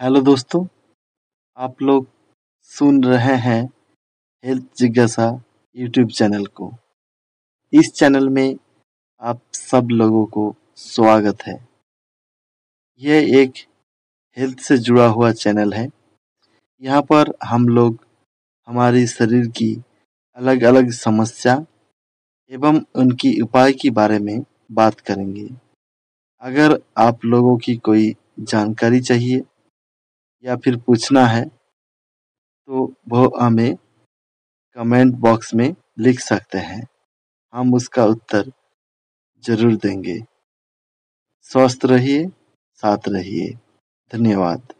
Hello दोस्तों, आप लोग सुन रहे हैं हेल्थ जिज्ञासा यूट्यूब चैनल को। इस चैनल में आप सब लोगों को स्वागत है। यह एक हेल्थ से जुड़ा हुआ चैनल है। यहाँ पर हम लोग हमारे शरीर की अलग अलग समस्या एवं उनकी उपाय के बारे में बात करेंगे। अगर आप लोगों की कोई जानकारी चाहिए या फिर पूछना है तो वो हमें कमेंट बॉक्स में लिख सकते हैं। हम उसका उत्तर ज़रूर देंगे। स्वस्थ रहिए, साथ रहिए। धन्यवाद।